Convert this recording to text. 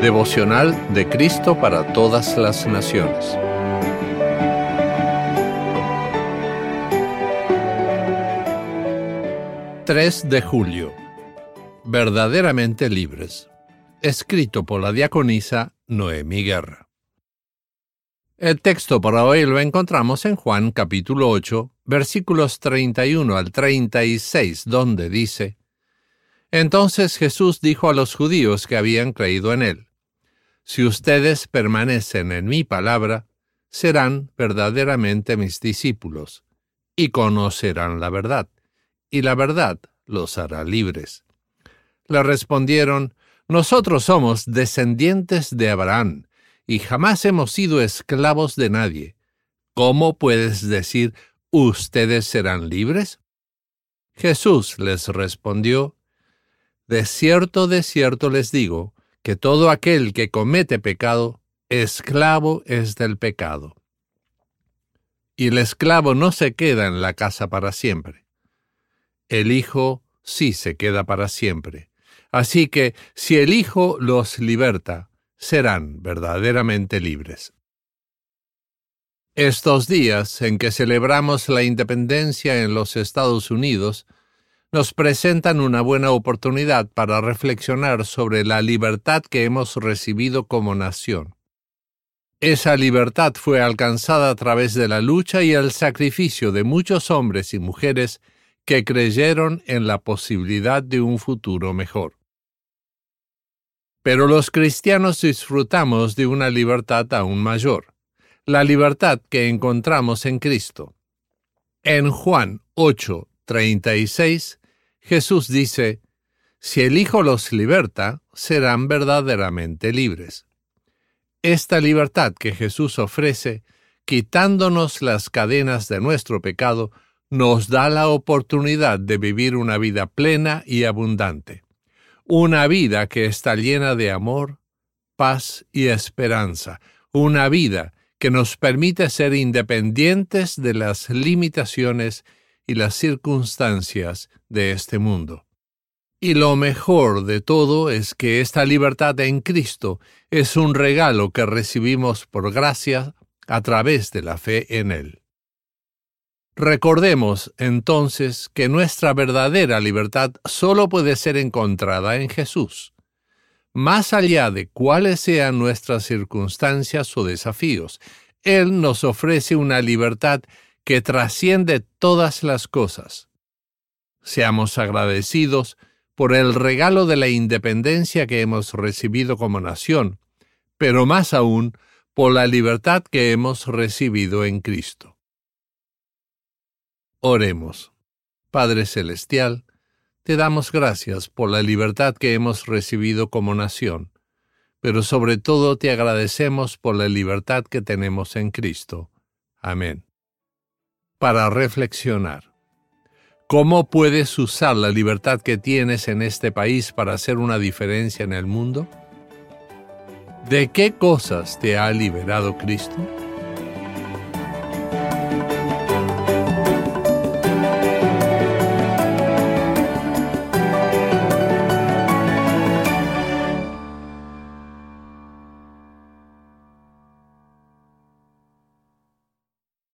Devocional de Cristo para todas las naciones. ...3 de julio... Verdaderamente libres... ...escrito por la diaconisa Noemi Guerra. El texto para hoy lo encontramos en Juan capítulo 8, versículos 31 al 36, donde dice, Entonces Jesús dijo a los judíos que habían creído en él, Si ustedes permanecen en mi palabra, serán verdaderamente mis discípulos, y conocerán la verdad, y la verdad los hará libres. Le respondieron, Nosotros somos descendientes de Abraham, y jamás hemos sido esclavos de nadie. ¿Cómo puedes decir, ustedes serán libres? Jesús les respondió, De cierto, de cierto les digo, que todo aquel que comete pecado, esclavo es del pecado. Y el esclavo no se queda en la casa para siempre. El Hijo sí se queda para siempre. Así que si el Hijo los liberta, serán verdaderamente libres. Estos días en que celebramos la independencia en los Estados Unidos nos presentan una buena oportunidad para reflexionar sobre la libertad que hemos recibido como nación. Esa libertad fue alcanzada a través de la lucha y el sacrificio de muchos hombres y mujeres que creyeron en la posibilidad de un futuro mejor. Pero los cristianos disfrutamos de una libertad aún mayor, la libertad que encontramos en Cristo. En Juan 8, 36, Jesús dice, Si el Hijo los liberta, serán verdaderamente libres. Esta libertad que Jesús ofrece, quitándonos las cadenas de nuestro pecado, nos da la oportunidad de vivir una vida plena y abundante una vida que está llena de amor, paz y esperanza, una vida que nos permite ser independientes de las limitaciones y las circunstancias de este mundo. Y lo mejor de todo es que esta libertad en Cristo es un regalo que recibimos por gracia a través de la fe en Él. Recordemos entonces que nuestra verdadera libertad solo puede ser encontrada en Jesús. Más allá de cuáles sean nuestras circunstancias o desafíos, Él nos ofrece una libertad que trasciende todas las cosas. Seamos agradecidos por el regalo de la independencia que hemos recibido como nación, pero más aún por la libertad que hemos recibido en Cristo. Oremos. Padre Celestial, te damos gracias por la libertad que hemos recibido como nación, pero sobre todo te agradecemos por la libertad que tenemos en Cristo. Amén. Para reflexionar. ¿Cómo puedes usar la libertad que tienes en este país para hacer una diferencia en el mundo? ¿De qué cosas te ha liberado Cristo?